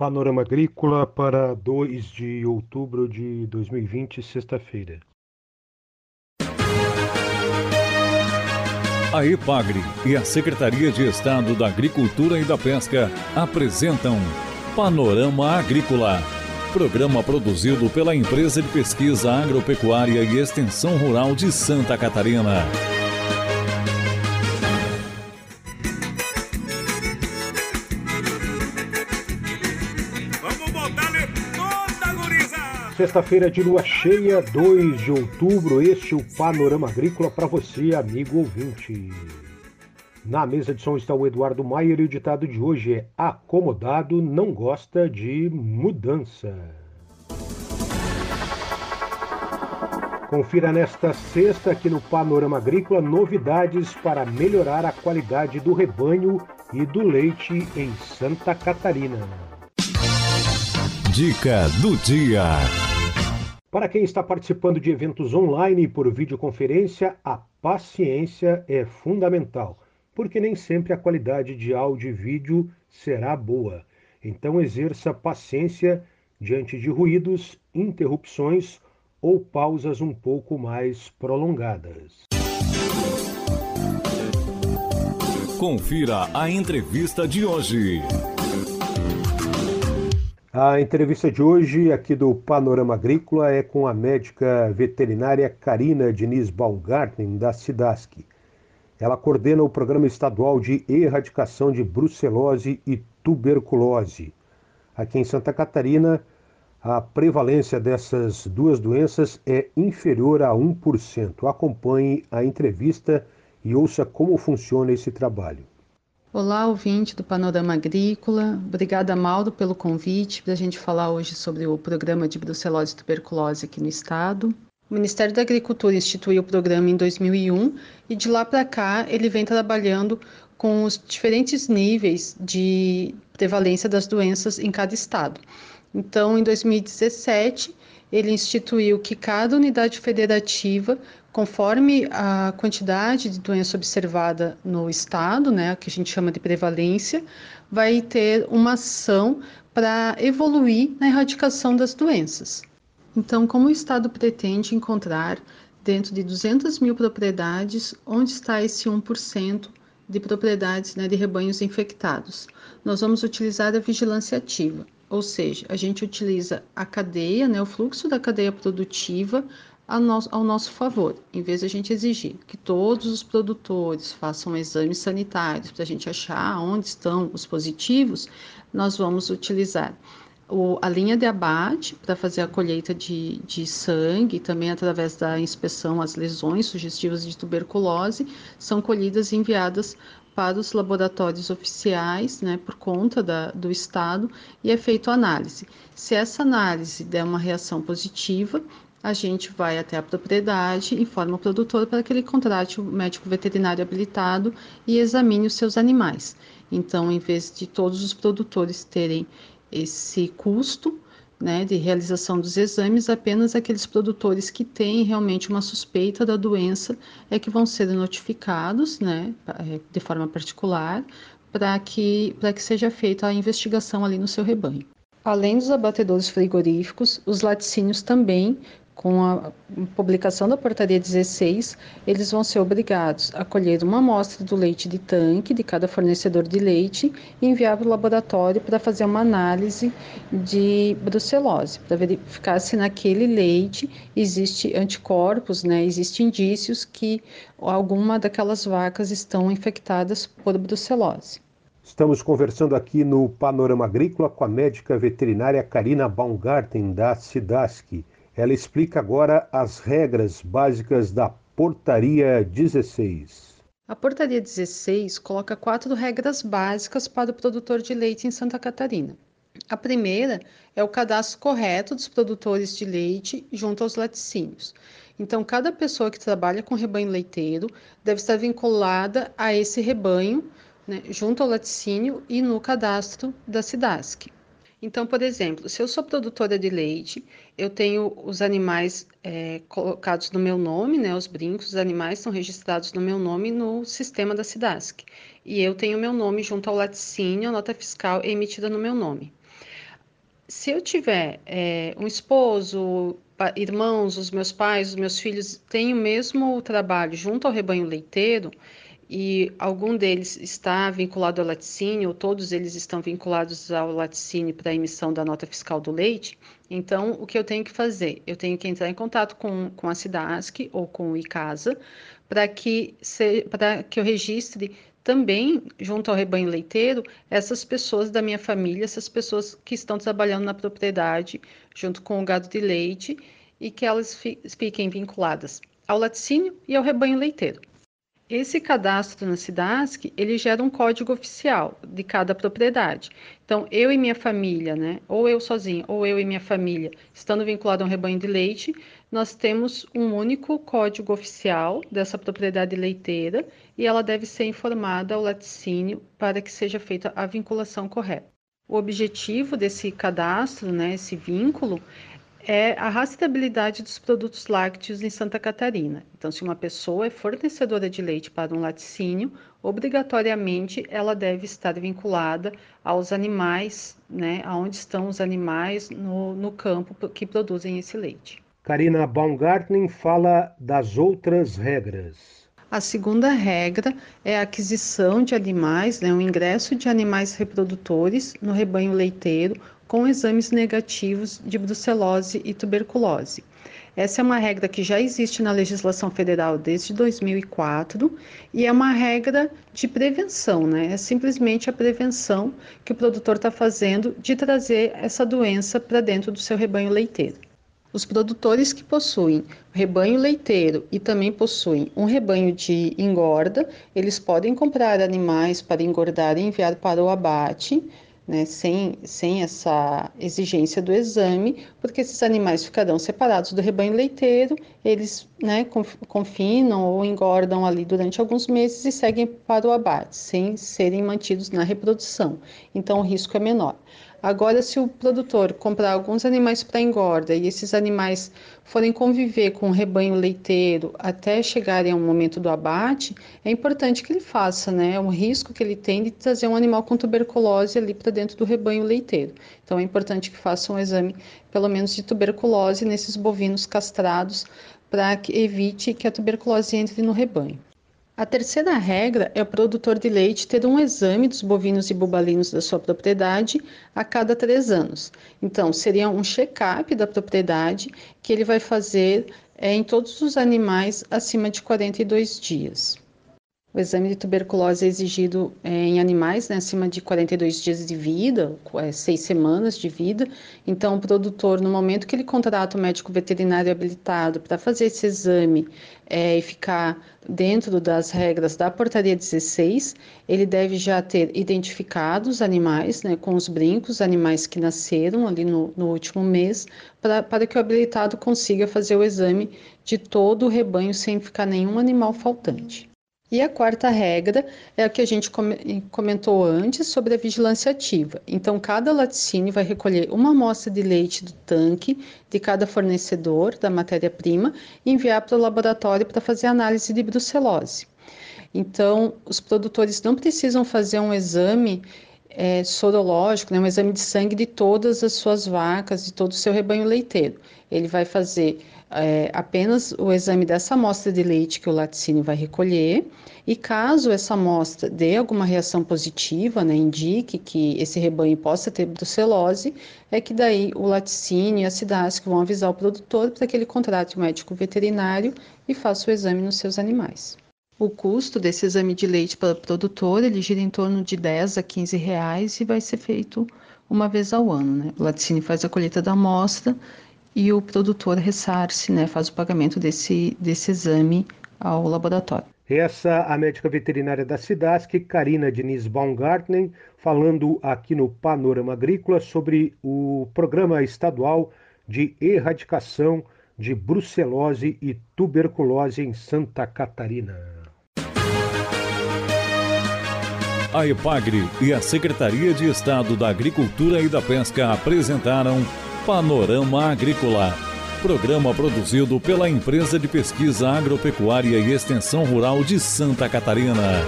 Panorama Agrícola para 2 de outubro de 2020, sexta-feira. A EPAGRE e a Secretaria de Estado da Agricultura e da Pesca apresentam Panorama Agrícola, programa produzido pela Empresa de Pesquisa Agropecuária e Extensão Rural de Santa Catarina. Sexta-feira de lua cheia, 2 de outubro, este é o Panorama Agrícola para você, amigo ouvinte. Na mesa de som está o Eduardo Maier e o ditado de hoje é: Acomodado não gosta de mudança. Confira nesta sexta aqui no Panorama Agrícola novidades para melhorar a qualidade do rebanho e do leite em Santa Catarina. Dica do dia. Para quem está participando de eventos online e por videoconferência, a paciência é fundamental, porque nem sempre a qualidade de áudio e vídeo será boa. Então, exerça paciência diante de ruídos, interrupções ou pausas um pouco mais prolongadas. Confira a entrevista de hoje. A entrevista de hoje, aqui do Panorama Agrícola, é com a médica veterinária Karina Diniz Baumgarten, da Cidasc. Ela coordena o Programa Estadual de Erradicação de Brucelose e Tuberculose. Aqui em Santa Catarina, a prevalência dessas duas doenças é inferior a 1%. Acompanhe a entrevista e ouça como funciona esse trabalho. Olá, ouvinte do Panorama Agrícola. Obrigada, Mauro, pelo convite para a gente falar hoje sobre o programa de brucelose e tuberculose aqui no estado. O Ministério da Agricultura instituiu o programa em 2001 e de lá para cá ele vem trabalhando com os diferentes níveis de prevalência das doenças em cada estado. Então, em 2017, ele instituiu que cada unidade federativa Conforme a quantidade de doença observada no estado, né, que a gente chama de prevalência, vai ter uma ação para evoluir na erradicação das doenças. Então, como o estado pretende encontrar dentro de 200 mil propriedades onde está esse 1% de propriedades né, de rebanhos infectados? Nós vamos utilizar a vigilância ativa, ou seja, a gente utiliza a cadeia, né, o fluxo da cadeia produtiva ao nosso favor, em vez de a gente exigir que todos os produtores façam exames sanitários para a gente achar onde estão os positivos, nós vamos utilizar o, a linha de abate para fazer a colheita de, de sangue, também através da inspeção, as lesões sugestivas de tuberculose são colhidas e enviadas para os laboratórios oficiais, né, por conta da, do Estado, e é feita análise. Se essa análise der uma reação positiva, a gente vai até a propriedade, informa o produtor para que ele contrate o médico veterinário habilitado e examine os seus animais. Então, em vez de todos os produtores terem esse custo né, de realização dos exames, apenas aqueles produtores que têm realmente uma suspeita da doença é que vão ser notificados né, é, de forma particular para que, que seja feita a investigação ali no seu rebanho. Além dos abatedores frigoríficos, os laticínios também com a publicação da portaria 16, eles vão ser obrigados a colher uma amostra do leite de tanque de cada fornecedor de leite e enviar para o laboratório para fazer uma análise de brucelose, para verificar se naquele leite existe anticorpos, né, existem indícios que alguma daquelas vacas estão infectadas por brucelose. Estamos conversando aqui no Panorama Agrícola com a médica veterinária Karina Baumgarten, da Cidasc. Ela explica agora as regras básicas da Portaria 16. A Portaria 16 coloca quatro regras básicas para o produtor de leite em Santa Catarina. A primeira é o cadastro correto dos produtores de leite junto aos laticínios. Então, cada pessoa que trabalha com rebanho leiteiro deve estar vinculada a esse rebanho, né, junto ao laticínio e no cadastro da SIDASC. Então, por exemplo, se eu sou produtora de leite, eu tenho os animais é, colocados no meu nome, né? Os brincos, os animais são registrados no meu nome no sistema da SIDASC. E eu tenho meu nome junto ao laticínio, a nota fiscal é emitida no meu nome. se eu tiver é, um esposo, irmãos, os meus pais, os meus filhos têm o mesmo trabalho junto ao rebanho leiteiro e algum deles está vinculado ao laticínio, ou todos eles estão vinculados ao laticínio para a emissão da nota fiscal do leite, então o que eu tenho que fazer? Eu tenho que entrar em contato com, com a SIDASC ou com o ICASA para que, que eu registre também, junto ao rebanho leiteiro, essas pessoas da minha família, essas pessoas que estão trabalhando na propriedade, junto com o gado de leite, e que elas fiquem vinculadas ao laticínio e ao rebanho leiteiro. Esse cadastro na SIDASC, ele gera um código oficial de cada propriedade. Então, eu e minha família, né, ou eu sozinho, ou eu e minha família, estando vinculado a um rebanho de leite, nós temos um único código oficial dessa propriedade leiteira e ela deve ser informada ao laticínio para que seja feita a vinculação correta. O objetivo desse cadastro, né, esse vínculo, é a rastreabilidade dos produtos lácteos em Santa Catarina. Então, se uma pessoa é fornecedora de leite para um laticínio, obrigatoriamente ela deve estar vinculada aos animais, né, aonde estão os animais no, no campo que produzem esse leite. Karina Baumgartner fala das outras regras. A segunda regra é a aquisição de animais, né, o ingresso de animais reprodutores no rebanho leiteiro com exames negativos de brucelose e tuberculose. Essa é uma regra que já existe na legislação federal desde 2004 e é uma regra de prevenção, né? É simplesmente a prevenção que o produtor está fazendo de trazer essa doença para dentro do seu rebanho leiteiro. Os produtores que possuem rebanho leiteiro e também possuem um rebanho de engorda, eles podem comprar animais para engordar e enviar para o abate né, sem, sem essa exigência do exame, porque esses animais ficarão separados do rebanho leiteiro, eles né, confinam ou engordam ali durante alguns meses e seguem para o abate, sem serem mantidos na reprodução. Então o risco é menor. Agora, se o produtor comprar alguns animais para engorda e esses animais forem conviver com o rebanho leiteiro até chegarem ao momento do abate, é importante que ele faça, né? É um risco que ele tem de trazer um animal com tuberculose ali para dentro do rebanho leiteiro. Então, é importante que faça um exame, pelo menos, de tuberculose nesses bovinos castrados, para que evite que a tuberculose entre no rebanho. A terceira regra é o produtor de leite ter um exame dos bovinos e bubalinos da sua propriedade a cada três anos. Então, seria um check-up da propriedade que ele vai fazer é, em todos os animais acima de 42 dias. O exame de tuberculose é exigido é, em animais né, acima de 42 dias de vida, é, seis semanas de vida. Então, o produtor, no momento que ele contrata o médico veterinário habilitado para fazer esse exame é, e ficar dentro das regras da portaria 16, ele deve já ter identificado os animais, né, com os brincos, animais que nasceram ali no, no último mês, pra, para que o habilitado consiga fazer o exame de todo o rebanho sem ficar nenhum animal faltante. E a quarta regra é a que a gente comentou antes sobre a vigilância ativa. Então, cada laticínio vai recolher uma amostra de leite do tanque de cada fornecedor da matéria-prima e enviar para o laboratório para fazer análise de brucelose. Então, os produtores não precisam fazer um exame é, sorológico, né, um exame de sangue de todas as suas vacas, de todo o seu rebanho leiteiro. Ele vai fazer é, apenas o exame dessa amostra de leite que o laticínio vai recolher, e caso essa amostra dê alguma reação positiva, né, indique que esse rebanho possa ter brucelose, é que daí o laticínio e a SIDASC vão avisar o produtor para que ele contrate um médico veterinário e faça o exame nos seus animais. O custo desse exame de leite para o produtor, ele gira em torno de 10 a 15 reais e vai ser feito uma vez ao ano. Né? O laticínio faz a colheita da amostra e o produtor ressarce, né, faz o pagamento desse, desse exame ao laboratório. Essa a médica veterinária da Cidasc, Karina Diniz Baumgartner, falando aqui no Panorama Agrícola sobre o programa estadual de erradicação de brucelose e tuberculose em Santa Catarina. A EPAGRE e a Secretaria de Estado da Agricultura e da Pesca apresentaram Panorama Agrícola. Programa produzido pela Empresa de Pesquisa Agropecuária e Extensão Rural de Santa Catarina.